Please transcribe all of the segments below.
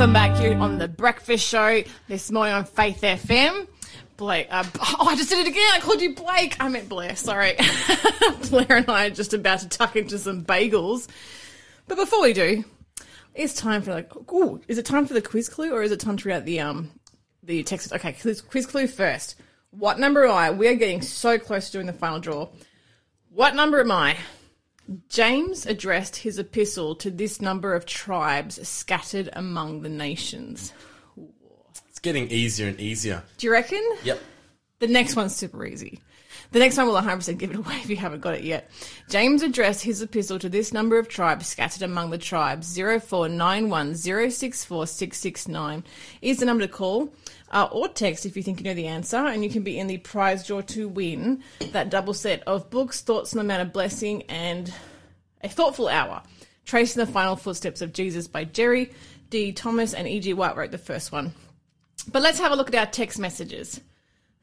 Welcome back here on the Breakfast Show this morning on Faith FM. Blake, uh, oh, I just did it again. I called you Blake. I meant Blair. Sorry, Blair and I are just about to tuck into some bagels. But before we do, it's time for like, ooh, is it time for the quiz clue or is it time to read out the um the text? Okay, quiz clue first. What number am I? We are getting so close to doing the final draw. What number am I? James addressed his epistle to this number of tribes scattered among the nations. It's getting easier and easier. Do you reckon? Yep. The next one's super easy. The next one will 100% give it away if you haven't got it yet. James addressed his epistle to this number of tribes scattered among the tribes 0491 064 669 is the number to call. Uh, or text if you think you know the answer, and you can be in the prize draw to win that double set of books, Thoughts on the of Blessing, and A Thoughtful Hour, Tracing the Final Footsteps of Jesus by Jerry D. Thomas, and E.G. White wrote the first one. But let's have a look at our text messages.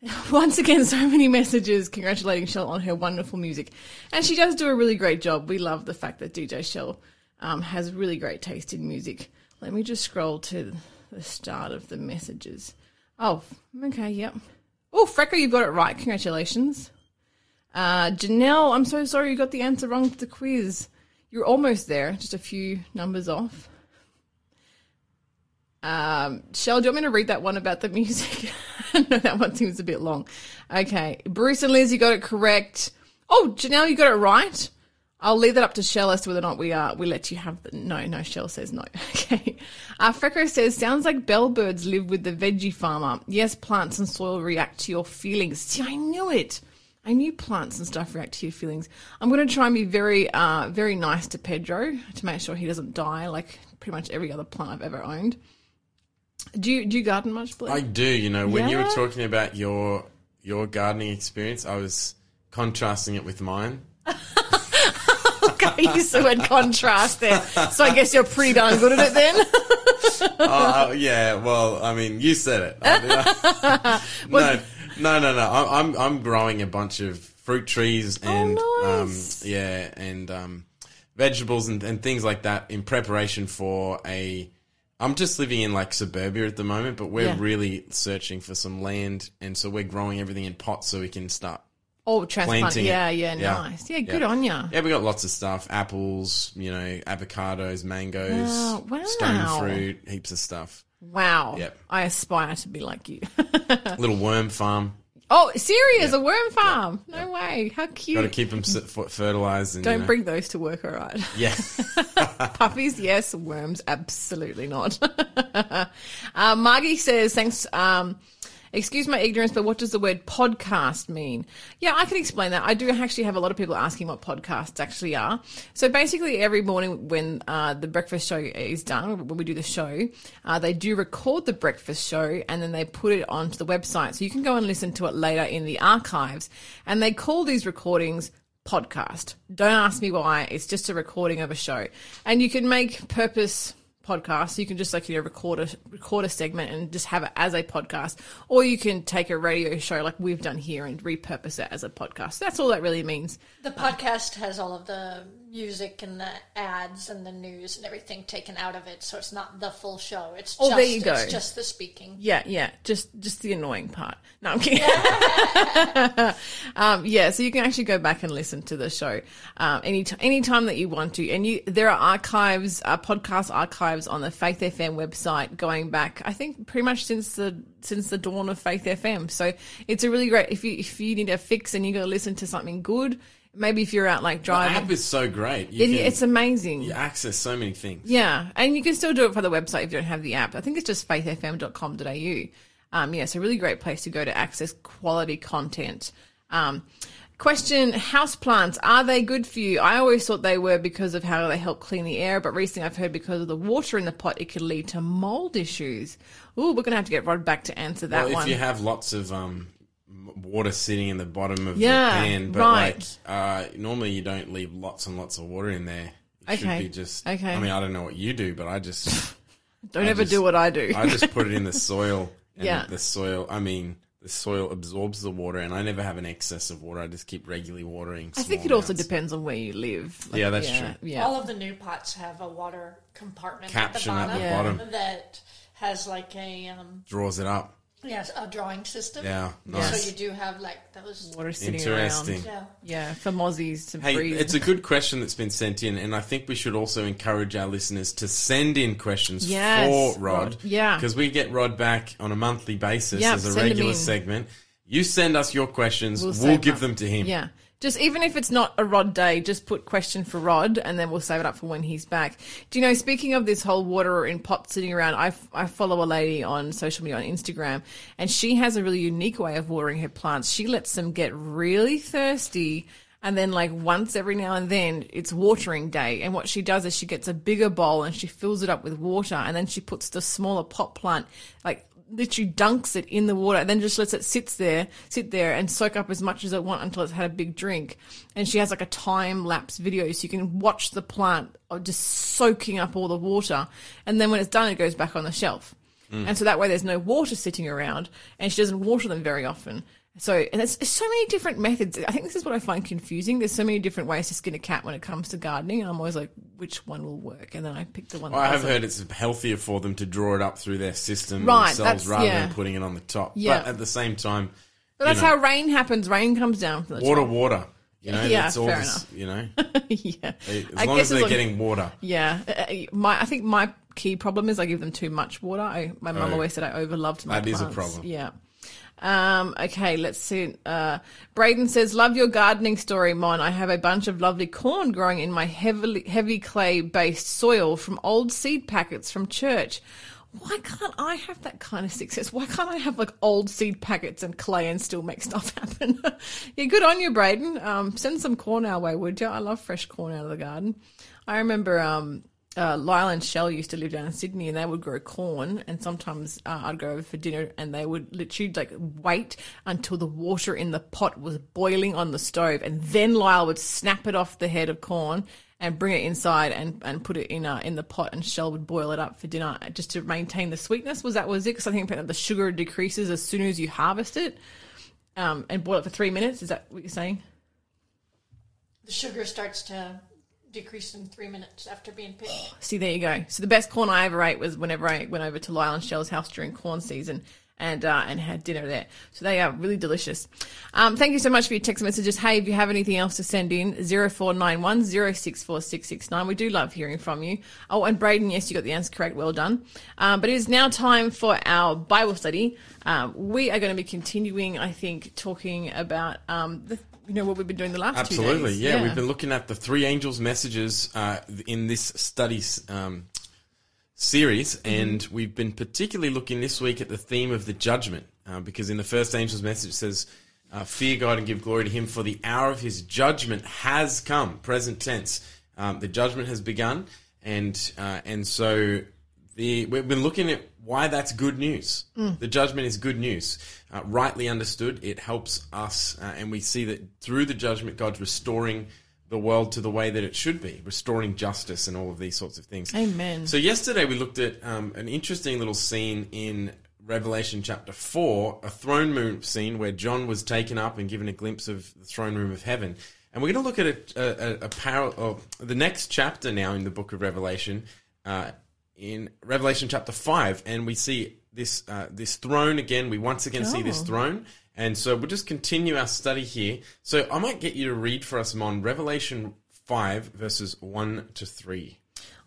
Once again, so many messages congratulating Shell on her wonderful music. And she does do a really great job. We love the fact that DJ Shell um, has really great taste in music. Let me just scroll to the start of the messages. Oh, okay, yep. Oh, Frecker, you've got it right. Congratulations. Uh, Janelle, I'm so sorry you got the answer wrong to the quiz. You're almost there, just a few numbers off. Um, Shell, do you want me to read that one about the music? no, that one seems a bit long. Okay, Bruce and Liz, you got it correct. Oh, Janelle, you got it right. I'll leave that up to Shell as to whether or not we are we let you have the no no. Shell says no. Okay. Uh, Frecker says sounds like bellbirds live with the veggie farmer. Yes, plants and soil react to your feelings. See, I knew it. I knew plants and stuff react to your feelings. I'm going to try and be very uh, very nice to Pedro to make sure he doesn't die like pretty much every other plant I've ever owned. Do you do you garden much, Blair? I do. You know, when you were talking about your your gardening experience, I was contrasting it with mine. Okay, you used the word contrast there. So I guess you're pretty darn good at it then. oh, uh, yeah. Well, I mean, you said it. I- no, no, no, no. I- I'm I'm growing a bunch of fruit trees and Oh, nice. um, yeah, and um, vegetables and, and things like that in preparation for a. I'm just living in like suburbia at the moment, but we're Yeah. really searching for some land, and so we're growing everything in pots so we can start Oh, transplant. it. Yeah, yeah, nice. Yeah, good on you. Yeah, we got lots of stuff: apples, you know, avocados, mangoes, Wow, wow. stone fruit, heaps of stuff. Wow. Yep. I aspire to be like you. Little worm farm. oh, serious? A worm farm? No way. How cute. Got to keep them fertilized. And, Don't know- bring those to work, all right? Yeah, Puppies, yes. Worms, absolutely not. uh, Margie says, thanks. Um, excuse my ignorance, but what does the word podcast mean? Yeah, I can explain that. I do actually have a lot of people asking what podcasts actually are. So basically, every morning when uh, the breakfast show is done, when we do the show, uh, they do record the breakfast show and then they put it onto the website. So you can go and listen to it later in the archives. And they call these recordings podcast. Don't ask me why. It's just a recording of a show. And you can make purpose podcasts. You can just like, you know, record a record a segment and just have it as a podcast. Or you can take a radio show like we've done here and repurpose it as a podcast. That's all that really means. The podcast has all of the music and the ads and the news and everything taken out of it, so it's not the full show. It's Oh, just, there you go. It's just the speaking. Yeah, yeah. Just just the annoying part. No, I'm kidding. um, yeah, so you can actually go back and listen to the show um, any any time that you want to, and you there are archives, uh, podcast archives on the Faith FM website going back. I think pretty much since the since the dawn of Faith FM. So it's a really great if you if you need a fix and you got to listen to something good. Maybe if you're out like driving. the app is so great. It, can it's amazing. you access so many things. Yeah, and you can still do it for the website if you don't have the app. I think it's just faithfm.com.au. Um, yeah, a really great place to go to access quality content. Um, question: Houseplants are they good for you? I always thought they were because of how they help clean the air, but recently I've heard because of the water in the pot, it could lead to mold issues. Ooh, we're gonna have to get Rod back to answer that Well, if one. you have lots of um, water sitting in the bottom of Yeah, the pan, but right. like uh, normally you don't leave lots and lots of water in there. It Okay, should be just. okay. I mean, I don't know what you do, but I just don't I ever just- do what I do. I just put it in the soil. And Yeah. The soil. I mean, the the soil absorbs the water, and I never have an excess of water. I just keep regularly watering. I think small it also depends on where you live. Yeah, that's yeah, true. Yeah. All of the new pots have a water compartment Caption at at the the bottom, bottom. that has like a um, Draws it up. Yes a drawing system. Yeah, nice. So you do have like those. Water sitting Interesting. around. Yeah. Yeah, for mozzies to Hey, breathe. it's a good question that's been sent in, and I think we should also encourage our listeners to send in questions Yes, for Rod. Rod. Yeah. Because we get Rod back on a monthly basis Yep, as a regular segment. You send us your questions, we'll, save give them to him. Yeah. Just even if it's not a Rod day, just put question for Rod and then we'll save it up for when he's back. Do you know, speaking of this whole water in pots sitting around, I, I follow a lady on social media on Instagram and she has a really unique way of watering her plants. She lets them get really thirsty and then like once every now and then it's watering day and what she does is she gets a bigger bowl and she fills it up with water and then she puts the smaller pot plant like literally dunks it in the water and then just lets it sits there sit there and soak up as much as it want until it's had a big drink. And she has like a time lapse video so you can watch the plant just soaking up all the water. And then when it's done it goes back on the shelf. Mm. And so that way there's no water sitting around and she doesn't water them very often so, and there's so many different methods. I think this is what I find confusing. There's so many different ways to skin a cat when it comes to gardening, and I'm always like, which one will work? And then I pick the one. Well, that I have heard it's healthier for them to draw it up through their system Right, themselves rather yeah. than putting it on the top. Yeah. But at the same time, But that's know, how rain happens. Rain comes down from the water, top. water. You know, Yeah, fair this, you know, yeah. as I long guess as they're long- getting water. Yeah, Uh, uh, my I think my key problem is I give them too much water. I, my mum Oh. always said I overloved my plants. That is a problem. Yeah. Um, okay, let's see. Uh, Braden says, "Love your gardening story, Mon. I have a bunch of lovely corn growing in my heavily heavy clay based soil from old seed packets from church." Why can't I have that kind of success? Why can't I have like old seed packets and clay and still make stuff happen? yeah, good on you, Braden. Um, send some corn our way, would you? I love fresh corn out of the garden. I remember um, uh, Lyle and Shell used to live down in Sydney, and they would grow corn. And sometimes uh, I'd go over for dinner, and they would literally like wait until the water in the pot was boiling on the stove, and then Lyle would snap it off the head of corn and bring it inside and, and put it in uh, in the pot, and Shell would boil it up for dinner just to maintain the sweetness. Was that was it? Because I think the sugar decreases as soon as you harvest it, um, and boil it for three minutes. Is that what you're saying? The sugar starts to decrease in three minutes after being picked. See, there you go. So the best corn I ever ate was whenever I went over to Lyle and Shell's house during corn season and uh, and had dinner there. So they are really delicious. Um, thank you so much for your text messages. Hey, if you have anything else to send in, 0491 064669. We do love hearing from you. Oh, and Braden, yes, you got the answer correct. Well done. Um, but it is now time for our Bible study. Um, we are going to be continuing, I think, talking about um, the, you know what we've been doing the last Absolutely, days. yeah, We've been looking at the three angels' messages uh, in this study um, series, Mm-hmm. and we've been particularly looking this week at the theme of the judgment, uh, because in the first angel's message it says, uh, "Fear God and give glory to Him, for the hour of His judgment has come." Present tense, um, the judgment has begun, and uh, and so the we've been looking at why that's good news. The judgment is good news. Uh, rightly understood, it helps us, uh, and we see that through the judgment, God's restoring the world to the way that it should be, restoring justice and all of these sorts of things. Amen. So yesterday we looked at um, an interesting little scene in Revelation chapter four, a throne room scene where John was taken up and given a glimpse of the throne room of heaven. And we're going to look at a, a, a, a parallel, the next chapter now in the book of Revelation, uh, in Revelation chapter five, and we see this uh, this throne again. We once again see this Oh. throne, and so we'll just continue our study here. So I might get you to read for us, Mon, Revelation five verses one to three.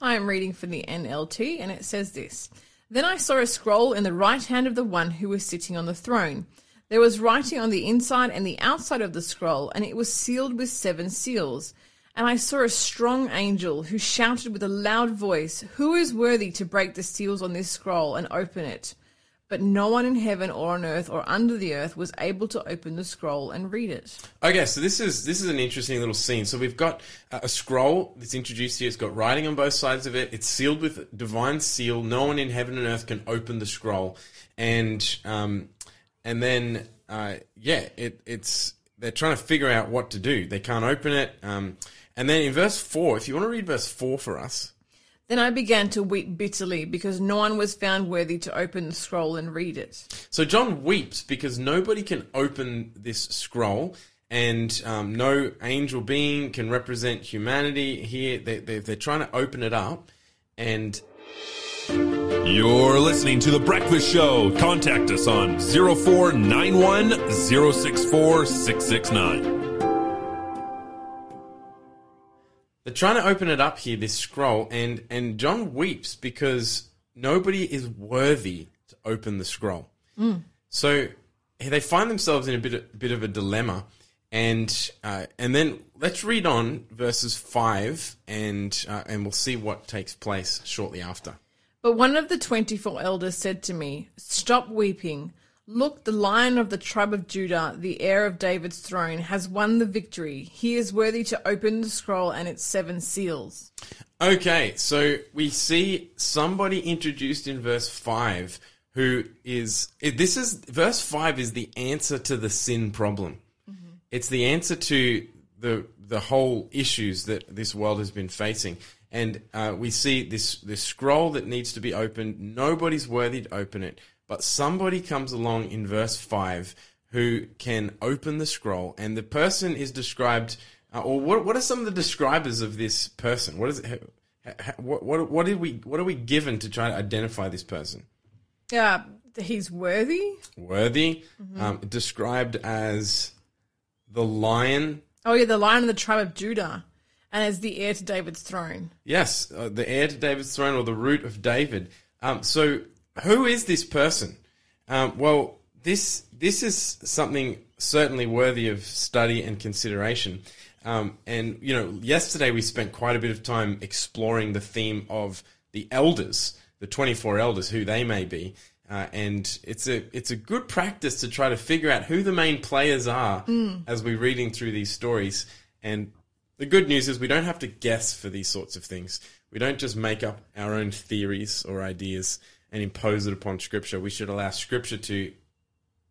I am reading from the NLT, and it says this Then I saw a scroll in the right hand of the one who was sitting on the throne. There was writing on the inside and the outside of the scroll, and it was sealed with seven seals. And I saw a strong angel who shouted with a loud voice, Who is worthy to break the seals on this scroll and open it? But no one in heaven or on earth or under the earth was able to open the scroll and read it. Okay, so this is this is an interesting little scene. So we've got a scroll that's introduced here. It's got writing on both sides of it. It's sealed with divine seal. No one in heaven and earth can open the scroll, and um, and then uh, yeah, it, it's they're trying to figure out what to do. They can't open it. Um, and then in verse four, if you want to read verse four for us, Then I began to weep bitterly because no one was found worthy to open the scroll and read it. So John weeps because nobody can open this scroll, and um, no angel being can represent humanity here. They, they, they're trying to open it up, and You're listening to The Breakfast Show. Contact us on 0491 064 669. They're trying to open it up here, this scroll, and and John weeps because nobody is worthy to open the scroll. So they find themselves in a bit of, bit of a dilemma, and uh, and then let's read on verses five, and uh, and we'll see what takes place shortly after. But one of the twenty four elders said to me, Stop weeping. Look, the lion of the tribe of Judah, the heir of David's throne, has won the victory. He is worthy to open the scroll and its seven seals. Okay, so we see somebody introduced in verse 5 who is this is verse 5 is the answer to the sin problem. It's the answer to the the whole issues that this world has been facing. And uh, we see this this scroll that needs to be opened. Nobody's worthy to open it, but somebody comes along in verse 5 who can open the scroll and the person is described uh, or what what are some of the describers of this person? What is it ha- ha- what what what did we what are we given to try to identify this person? Yeah, he's worthy. Worthy, um, described as the lion. Oh yeah, the lion of the tribe of Judah, and as the heir to David's throne. Yes, uh, the heir to David's throne or the root of David. Um, so, who is this person? Um, well, this this is something certainly worthy of study and consideration. Um, and you know, yesterday we spent quite a bit of time exploring the theme of the elders, the twenty four elders, who they may be. Uh, and it's a it's a good practice to try to figure out who the main players are as we're reading through these stories. And the good news is we don't have to guess for these sorts of things. We don't just make up our own theories or ideas and impose it upon Scripture. We should allow Scripture to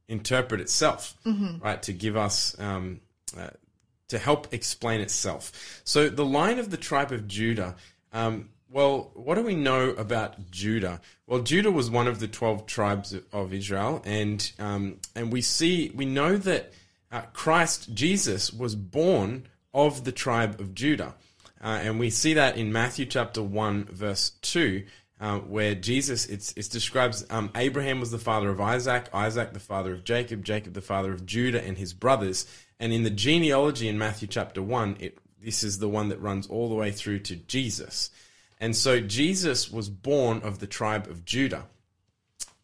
interpret itself, right? To give us, um, uh, to help explain itself. So the line of the tribe of Judah. Um, well, what do we know about Judah? Well, Judah was one of the twelve tribes of Israel, and um, and we see we know that uh, Christ Jesus was born of the tribe of Judah, uh, and we see that in Matthew chapter one verse two, uh, where Jesus it's it describes um, Abraham was the father of Isaac, Isaac the father of Jacob, Jacob the father of Judah and his brothers, and in the genealogy in Matthew chapter one, it this is the one that runs all the way through to Jesus. And so Jesus was born of the tribe of Judah.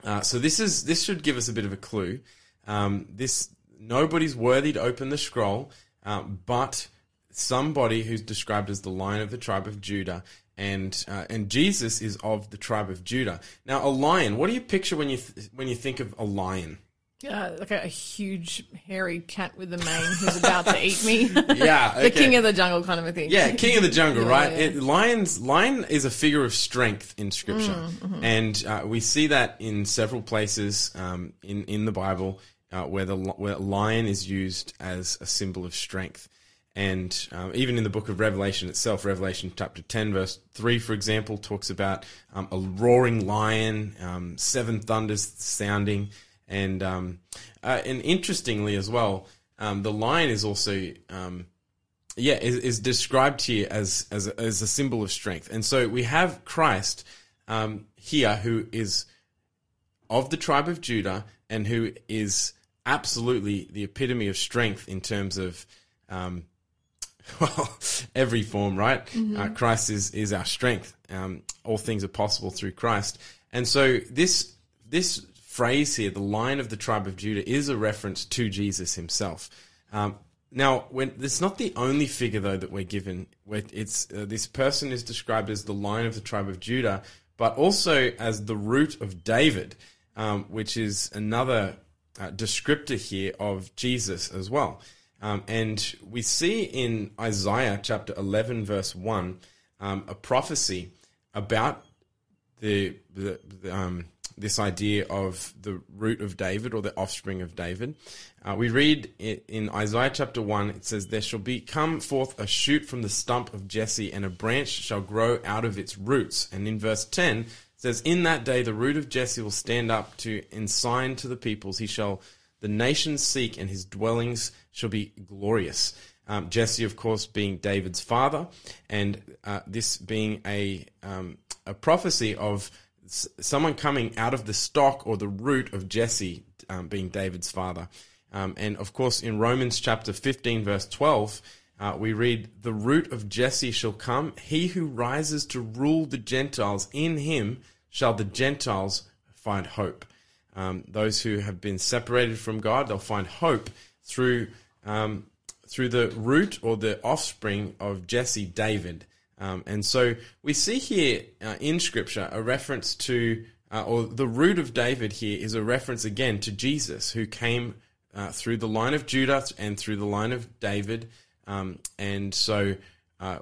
Uh, so this is this should give us a bit of a clue. Um, this nobody's worthy to open the scroll, um, but somebody who's described as the lion of the tribe of Judah, and uh, and Jesus is of the tribe of Judah. Now, a lion. What do you picture when you th- when you think of a lion? Yeah, like a, a huge hairy cat with a mane who's about to eat me. Yeah, the king of the jungle kind of a thing. Yeah, king of the jungle, Yeah, right? yeah. It, lions, lion is a figure of strength in scripture, Mm, mm-hmm. and uh, we see that in several places um, in in the Bible uh, where the where lion is used as a symbol of strength. And um, even in the book of Revelation itself, Revelation chapter 10, verse 3, for example, talks about um, a roaring lion, um, seven thunders sounding. And, um, uh, and interestingly as well, um, the lion is also um, yeah, is, is described here as as a, as a symbol of strength. And so we have Christ here, who is of the tribe of Judah, and who is absolutely the epitome of strength in terms of. Well, every form, right? Uh, Christ is is our strength. Um, all things are possible through Christ, and so this this phrase here, the line of the tribe of Judah, is a reference to Jesus himself. Um, now, when it's not the only figure though that we're given. Where it's uh, this person is described as the line of the tribe of Judah, but also as the root of David, um, which is another uh, descriptor here of Jesus as well. Um, and we see in Isaiah chapter 11, verse 1, um, a prophecy about the, the, the, um, this idea of the root of David or the offspring of David. Uh, we read in Isaiah chapter 1, it says, There shall be come forth a shoot from the stump of Jesse, and a branch shall grow out of its roots. And in verse 10, it says, In that day the root of Jesse will stand up to ensign to the peoples. He shall the nations seek, and his dwellings shall be glorious. Um, Jesse, of course, being David's father, and uh, this being a um, a prophecy of s- someone coming out of the stock or the root of Jesse, um, being David's father. Um, and of course, in Romans chapter 15, verse 12, uh, we read, The root of Jesse shall come, he who rises to rule the Gentiles, in him shall the Gentiles find hope. Um, those who have been separated from God, they'll find hope through um, through the root or the offspring of Jesse, David. Um, and so we see here uh, in Scripture a reference to, uh, or the root of David here is a reference again to Jesus, who came uh, through the line of Judah and through the line of David. Um, and so uh,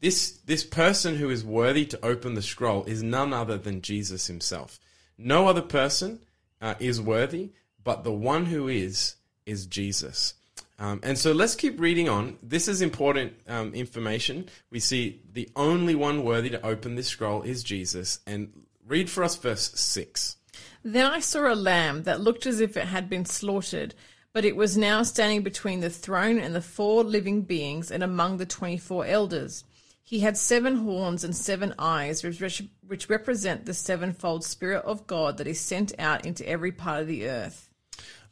this this person who is worthy to open the scroll is none other than Jesus himself. No other person uh, is worthy, but the one who is is Jesus. Um, and so let's keep reading on. This is important um, information. We see the only one worthy to open this scroll is Jesus. And read for us verse 6. Then I saw a lamb that looked as if it had been slaughtered, but it was now standing between the throne and the four living beings and among the twenty four elders. He had seven horns and seven eyes, which represent the sevenfold Spirit of God that is sent out into every part of the earth.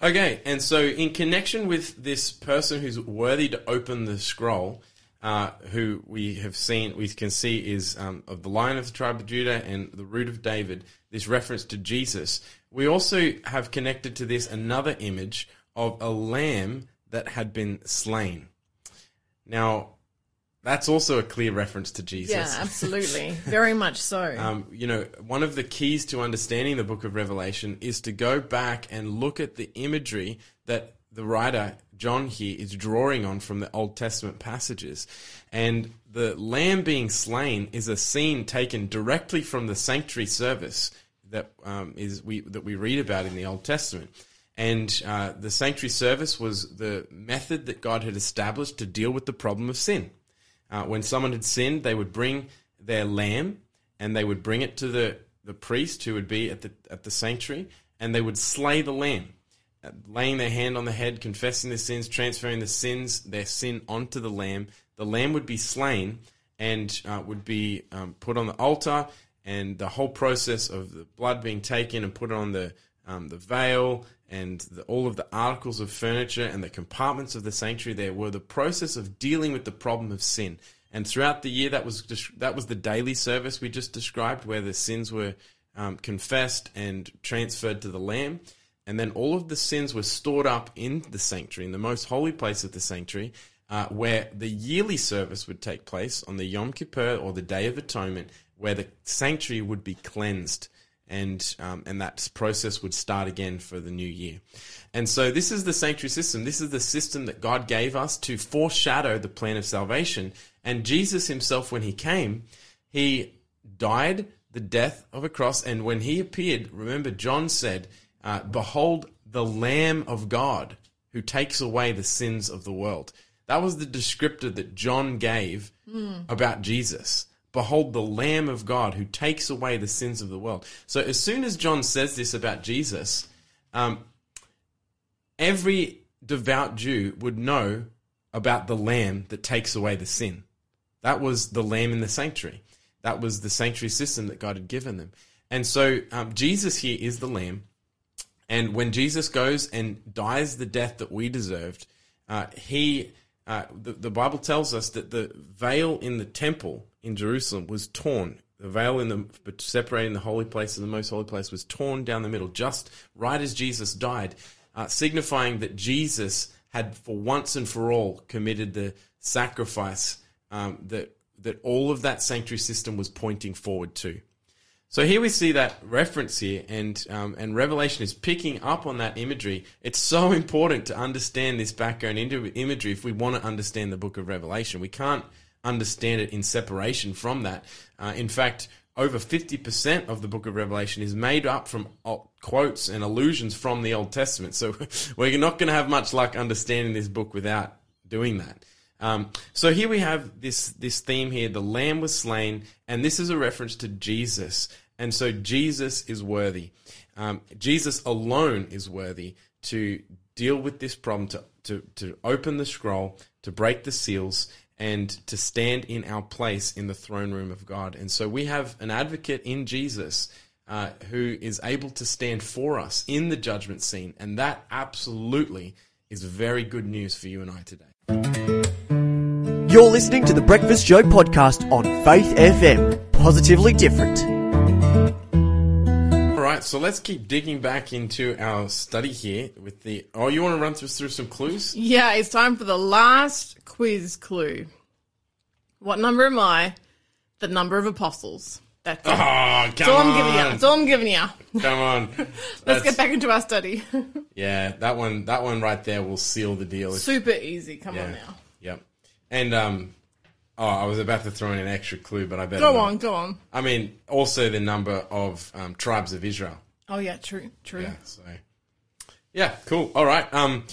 Okay, and so in connection with this person who's worthy to open the scroll, uh, who we have seen, we can see is um, of the line of the tribe of Judah and the root of David, this reference to Jesus. We also have connected to this another image of a lamb that had been slain. Now, that's also a clear reference to Jesus. Yeah, absolutely. Very much so. Um, you know, one of the keys to understanding the book of Revelation is to go back and look at the imagery that the writer, John, here is drawing on from the Old Testament passages. And the lamb being slain is a scene taken directly from the sanctuary service that um, is we that we read about in the Old Testament. And uh, the sanctuary service was the method that God had established to deal with the problem of sin. Uh, when someone had sinned, they would bring their lamb and they would bring it to the, the priest who would be at the, at the sanctuary and they would slay the lamb, uh, laying their hand on the head, confessing their sins, transferring the sins, their sin onto the lamb. The lamb would be slain and uh, would be um, put on the altar, and the whole process of the blood being taken and put on the um, the veil and the, all of the articles of furniture and the compartments of the sanctuary there were the process of dealing with the problem of sin. And throughout the year, that was that was the daily service we just described, where the sins were um, confessed and transferred to the Lamb, and then all of the sins were stored up in the sanctuary, in the most holy place of the sanctuary, uh, where the yearly service would take place on the Yom Kippur or the Day of Atonement, where the sanctuary would be cleansed and um, and that process would start again for the new year. And so this is the sanctuary system. This is the system that God gave us to foreshadow the plan of salvation. And Jesus himself, when he came, he died the death of a cross. And when he appeared, remember, John said, uh, "Behold, the Lamb of God who takes away the sins of the world." That was the descriptor that John gave about Jesus. Behold the Lamb of God who takes away the sins of the world. So as soon as John says this about Jesus, um, every devout Jew would know about the Lamb that takes away the sin. That was the Lamb in the sanctuary. That was the sanctuary system that God had given them. And so um, Jesus here is the Lamb. And when Jesus goes and dies the death that we deserved, uh, he uh, the, the Bible tells us that the veil in the temple in Jerusalem was torn. The veil in the separating the holy place and the most holy place was torn down the middle, just right as Jesus died, uh, signifying that Jesus had, for once and for all, committed the sacrifice um, that that all of that sanctuary system was pointing forward to. So here we see that reference here, and um, and Revelation is picking up on that imagery. It's so important to understand this background imagery if we want to understand the book of Revelation. We can't understand it in separation from that. Uh, in fact, over 50% of the book of Revelation is made up from quotes and allusions from the Old Testament. So we're not going to have much luck understanding this book without doing that. Um, so here we have this this theme here: the Lamb was slain, and this is a reference to Jesus. And so Jesus is worthy. Um, Jesus alone is worthy to deal with this problem, to, to to open the scroll, to break the seals, and to stand in our place in the throne room of God. And so we have an advocate in Jesus. Uh, who is able to stand for us in the judgment scene, and that absolutely is very good news for you and I today. You're listening to the Breakfast Show podcast on Faith FM. Positively different. Right, so let's keep digging back into our study here with the. Oh, you want to run through, through some clues? Yeah, it's time for the last quiz clue. What number am I? The number of apostles. That's it. Oh, come That's all I'm giving you. That's all I'm giving you. Come on. Let's That's- get back into our study. Yeah, that one. That one right there will seal the deal. Super easy. Come on yeah. now. Yep. And um, oh, I was about to throw in an extra clue, but I better. Go not. on, go on. I mean, also the number of um, tribes of Israel. Oh yeah, true, true. Yeah. So, yeah, cool. All right. Um,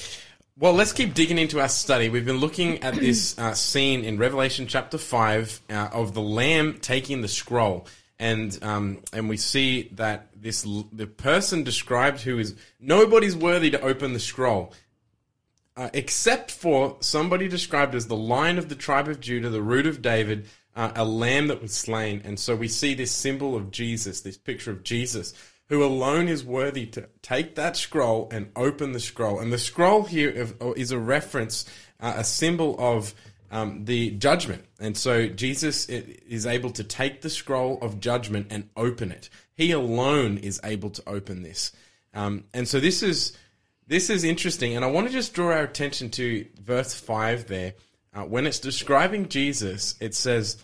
well, let's keep digging into our study. We've been looking at this uh, scene in Revelation chapter five uh, of the Lamb taking the scroll, and um, and we see that this the person described who is nobody's worthy to open the scroll. Uh, except for somebody described as the lion of the tribe of Judah, the root of David, uh, a lamb that was slain. And so we see this symbol of Jesus, this picture of Jesus, who alone is worthy to take that scroll and open the scroll. And the scroll here is a reference, uh, a symbol of um, the judgment. And so Jesus is able to take the scroll of judgment and open it. He alone is able to open this. Um, and so this is this is interesting, and I want to just draw our attention to verse 5 there. Uh, when it's describing Jesus, it says,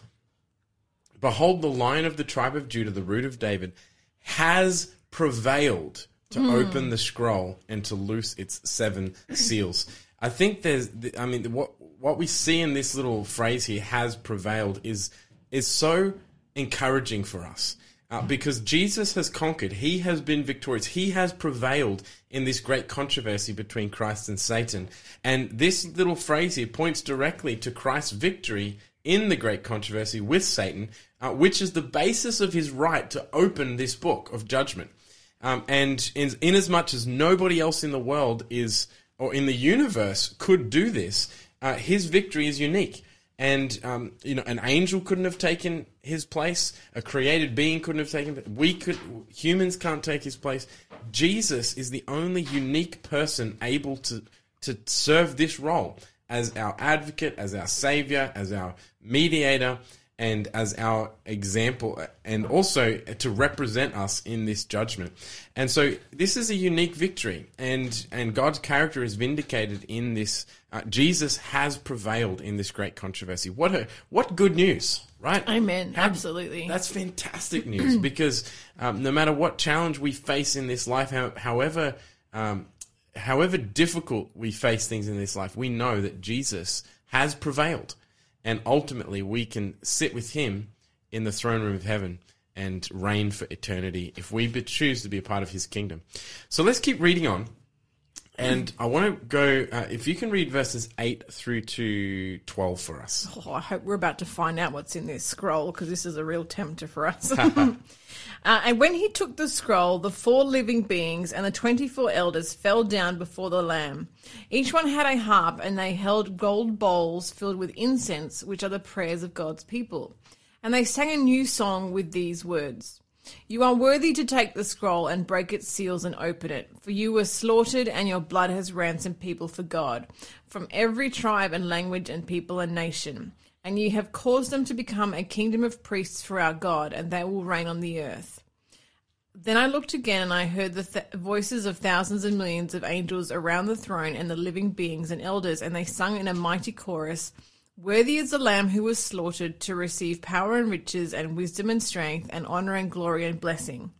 Behold, the lion of the tribe of Judah, the root of David, has prevailed to open the scroll and to loose its seven seals. I think there's, I mean, what what we see in this little phrase here, has prevailed, is is so encouraging for us. Uh, because Jesus has conquered. He has been victorious. He has prevailed in this great controversy between Christ and Satan. And this little phrase here points directly to Christ's victory in the great controversy with Satan, uh, which is the basis of his right to open this book of judgment. Um, and in, in as much as nobody else in the world is, or in the universe could do this, uh, his victory is unique. And um, you know, an angel couldn't have taken his place. A created being couldn't have taken. We could. Humans can't take his place. Jesus is the only unique person able to to serve this role as our advocate, as our savior, as our mediator, and as our example, and also to represent us in this judgment. And so, this is a unique victory, and and God's character is vindicated in this. Uh, Jesus has prevailed in this great controversy. What a what good news, right? Amen. How- Absolutely. That's fantastic news because um, no matter what challenge we face in this life, how, however um, however difficult we face things in this life, we know that Jesus has prevailed, and ultimately we can sit with Him in the throne room of heaven and reign for eternity if we choose to be a part of His kingdom. So let's keep reading on. And I want to go, uh, if you can read verses 8 through to 12 for us. Oh, I hope we're about to find out what's in this scroll because this is a real tempter for us. uh, and when he took the scroll, the four living beings and the 24 elders fell down before the Lamb. Each one had a harp, and they held gold bowls filled with incense, which are the prayers of God's people. And they sang a new song with these words. You are worthy to take the scroll and break its seals and open it, for you were slaughtered, and your blood has ransomed people for God, from every tribe and language and people and nation. And you have caused them to become a kingdom of priests for our God, and they will reign on the earth. Then I looked again, and I heard the th- voices of thousands and millions of angels around the throne and the living beings and elders, and they sung in a mighty chorus. Worthy is the Lamb who was slaughtered to receive power and riches and wisdom and strength and honor and glory and blessing.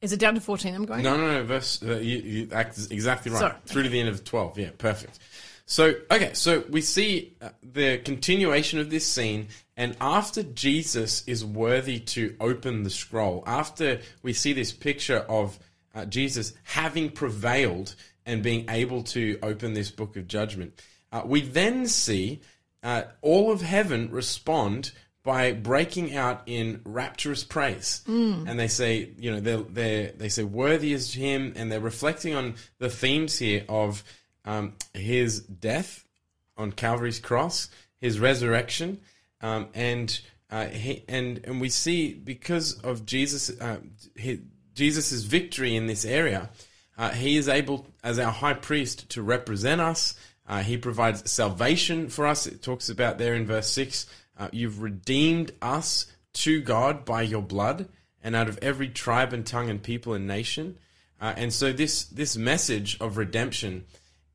Is it down to 14 I'm going? No, no, no. Verse, uh, you, you act exactly right. Sorry. Through to the end of 12. Yeah, perfect. So, okay, so we see uh, the continuation of this scene, and after Jesus is worthy to open the scroll, after we see this picture of uh, Jesus having prevailed and being able to open this book of judgment, uh, we then see uh, all of heaven respond by breaking out in rapturous praise, and they say, you know, they they they say, "Worthy is Him," and they're reflecting on the themes here of um, His death on Calvary's cross, His resurrection, um, and uh, he, and and we see because of Jesus, uh, Jesus's victory in this area, uh, He is able, as our High Priest, to represent us. Uh, he provides salvation for us. It talks about there in verse 6 uh, you've redeemed us to God by your blood and out of every tribe and tongue and people and nation. Uh, and so this, this message of redemption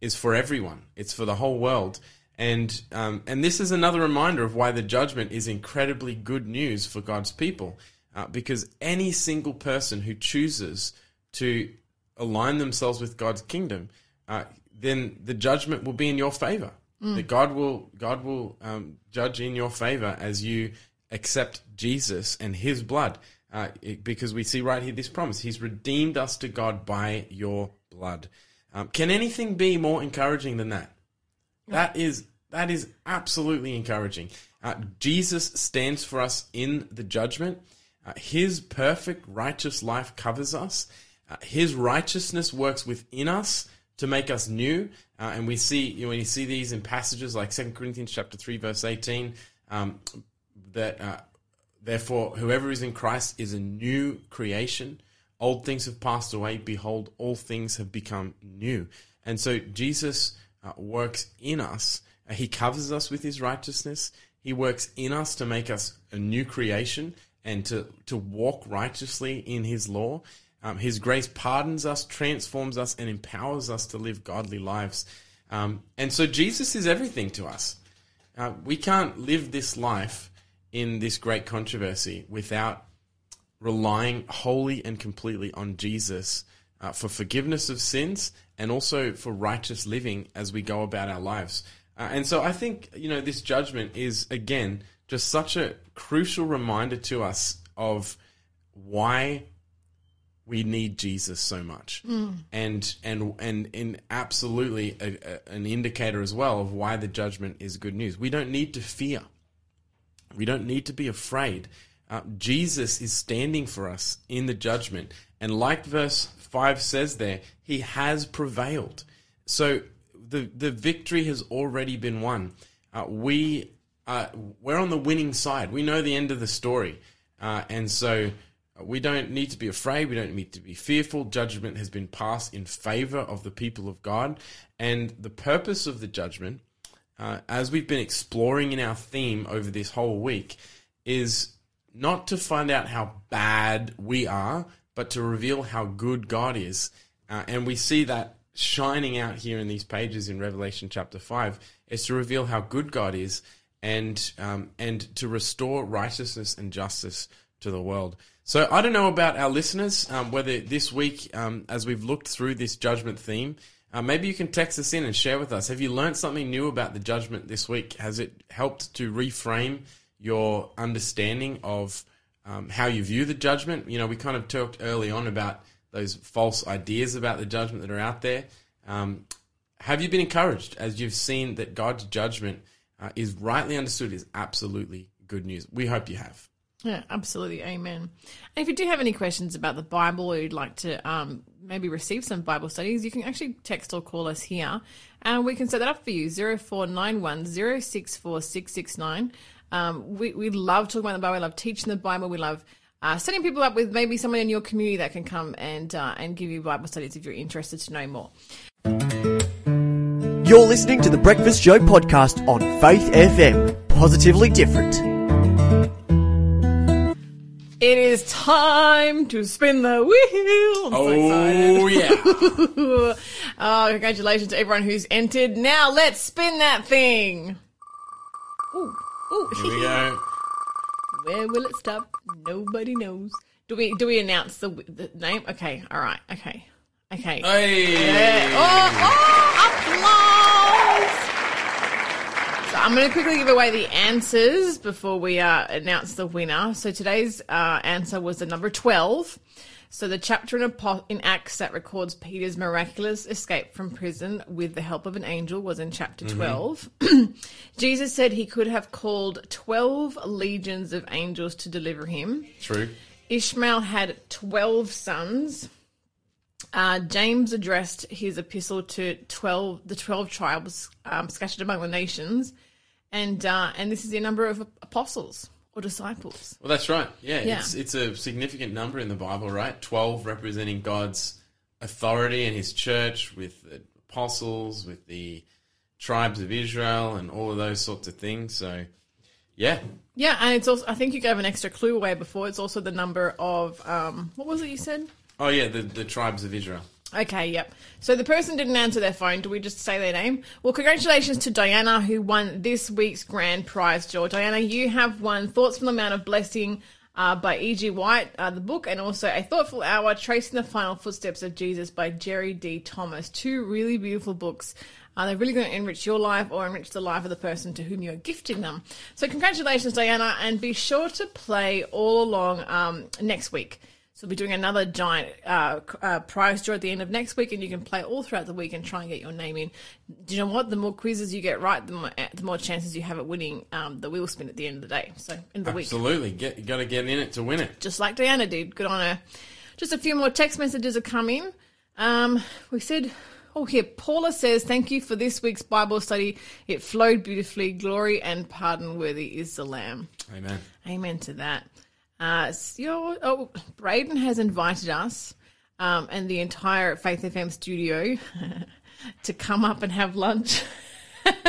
is for everyone, it's for the whole world. And, um, and this is another reminder of why the judgment is incredibly good news for God's people. Uh, because any single person who chooses to align themselves with God's kingdom, uh, then the judgment will be in your favor. That God will God will um, judge in your favor as you accept Jesus and His blood, uh, it- because we see right here this promise: He's redeemed us to God by your blood. Um, can anything be more encouraging than that? That is that is absolutely encouraging. Uh, Jesus stands for us in the judgment. Uh, his perfect righteous life covers us. Uh, his righteousness works within us to make us new. Uh, and we see you know, when you see these in passages like 2 Corinthians chapter three verse eighteen, um, that uh, therefore whoever is in Christ is a new creation. Old things have passed away. Behold, all things have become new. And so Jesus uh, works in us. Uh, he covers us with his righteousness. He works in us to make us a new creation and to, to walk righteously in his law. Um, his grace pardons us, transforms us, and empowers us to live godly lives. Um, and so Jesus is everything to us. Uh, we can't live this life in this great controversy without relying wholly and completely on Jesus uh, for forgiveness of sins and also for righteous living as we go about our lives. Uh, and so I think, you know, this judgment is, again, just such a crucial reminder to us of why we need Jesus so much, and and and and absolutely a, a, an indicator as well of why the judgment is good news. We don't need to fear. We don't need to be afraid. Uh, Jesus is standing for us in the judgment, and like verse five says there, He has prevailed. So the the victory has already been won. Uh, we uh, we're on the winning side. We know the end of the story, uh, and so we don't need to be afraid. We don't need to be fearful. Judgment has been passed in favor of the people of God, and the purpose of the judgment, uh, as we've been exploring in our theme over this whole week, is not to find out how bad we are, but to reveal how good God is. Uh, and we see that shining out here in these pages in Revelation chapter 5 is to reveal how good God is and, um, and to restore righteousness and justice to the world. So I don't know about our listeners, um, whether this week, um, as we've looked through this judgment theme, uh, maybe you can text us in and share with us. Have you learned something new about the judgment this week? Has it helped to reframe your understanding of um, how you view the judgment? You know, we kind of talked early on about those false ideas about the judgment that are out there. Um, have you been encouraged as you've seen that God's judgment uh, is rightly understood is absolutely good news? We hope you have. Yeah, absolutely. Amen. And if you do have any questions about the Bible or you'd like to um, maybe receive some Bible studies, you can actually text or call us here and we can set that up for you 0491 064 669. Um, we, we love talking about the Bible. We love teaching the Bible. We love uh, setting people up with maybe someone in your community that can come and, uh, and give you Bible studies if you're interested to know more. You're listening to the Breakfast Show podcast on Faith FM. Positively different. It is time to spin the wheel. I'm so. Oh, yeah. oh, congratulations to everyone who's entered. Now let's spin that thing. Ooh, ooh. Here we go. Where will it stop? Nobody knows. Do we do we announce the, the name? Okay, all right. Okay, okay. Hey. Yeah. Oh, oh, applause! I'm going to quickly give away the answers before we uh, announce the winner. So today's uh, answer was the number 12. So the chapter in, Apo- in Acts that records Peter's miraculous escape from prison with the help of an angel was in chapter 12. Jesus said he could have called 12 legions of angels to deliver him. True. Ishmael had 12 sons. Uh, James addressed his epistle to 12, the 12 tribes um, scattered among the nations. And, uh, and this is the number of apostles or disciples. Well, that's right. Yeah, Yeah. It's, it's a significant number in the Bible, right? 12 representing God's authority and his church with the apostles, with the tribes of Israel, and all of those sorts of things. So, yeah. Yeah, and it's also, I think you gave an extra clue away before. It's also the number of, um, what was it you said? Oh, yeah, the, the tribes of Israel. Okay, yep. So the person didn't answer their phone. Do we just say their name? Well, congratulations to Diana, who won this week's grand prize, Joe. Diana, you have won Thoughts from the Mount of Blessing uh, by E.G. White, uh, the book, and also A Thoughtful Hour, Tracing the Final Footsteps of Jesus by Jerry D. Thomas. Two really beautiful books. Uh, they're really going to enrich your life or enrich the life of the person to whom you're gifting them. So congratulations, Diana, and be sure to play all along um, next week. So we'll be doing another giant uh, uh, prize draw at the end of next week, and you can play all throughout the week and try and get your name in. Do you know what? The more quizzes you get right, the more, eh, the more chances you have at winning um, the wheel spin at the end of the day. So end of the week, Absolutely. Got to get in it to win it. just like Diana did. Good on her. Just a few more text messages are coming. Um, we said, oh, here, Paula says, thank you for this week's Bible study. It flowed beautifully. Glory and pardon worthy is the Lamb. Amen. Amen to that. Uh, your, oh, Braden has invited us um, and the entire Faith FM studio to come up and have lunch.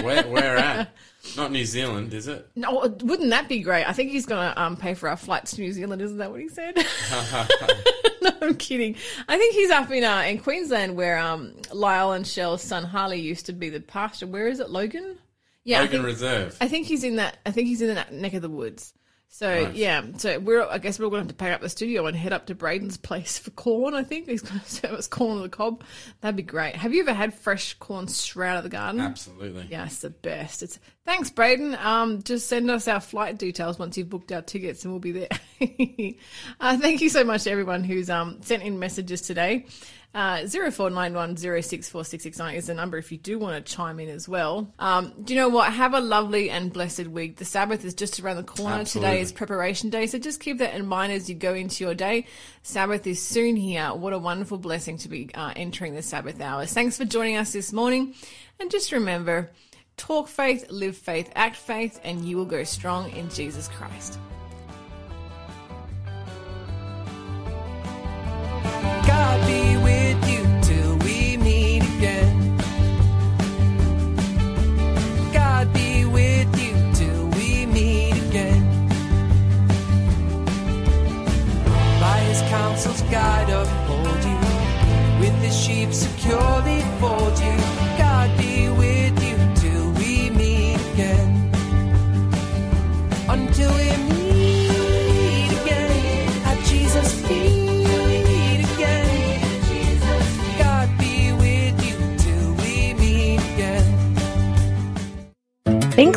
Where, where at? Not New Zealand, is it? No, wouldn't that be great? I think he's going to um, pay for our flights to New Zealand. Isn't that what he said? no, I'm kidding. I think he's up in uh, in Queensland where um, Lyle and Shell's son Harley used to be the pastor. Where is it, Logan? Yeah, I Logan think- Reserve. I think he's in that. I think he's in that neck of the woods. So yeah, so we're. I guess we're going to have to pack up the studio and head up to Braden's place for corn. I think he's going to serve us corn on the cob. That'd be great. Have you ever had fresh corn straight out of the garden? Absolutely. Yeah, it's the best. It's thanks, Braden. Um, just send us our flight details once you've booked our tickets, and we'll be there. uh, thank you so much to everyone who's um sent in messages today. Uh, zero four nine one zero six four six six nine is the number if you do want to chime in as well. Um, do you know what? Have a lovely and blessed week. The Sabbath is just around the corner. Absolutely. Today is preparation day, so just keep that in mind as you go into your day. Sabbath is soon here. What a wonderful blessing to be uh, entering the Sabbath hours. Thanks for joining us this morning, and just remember. Talk faith, live faith, act faith, and you will go strong in Jesus Christ. Counsel's guide uphold you, with the sheep securely fold you.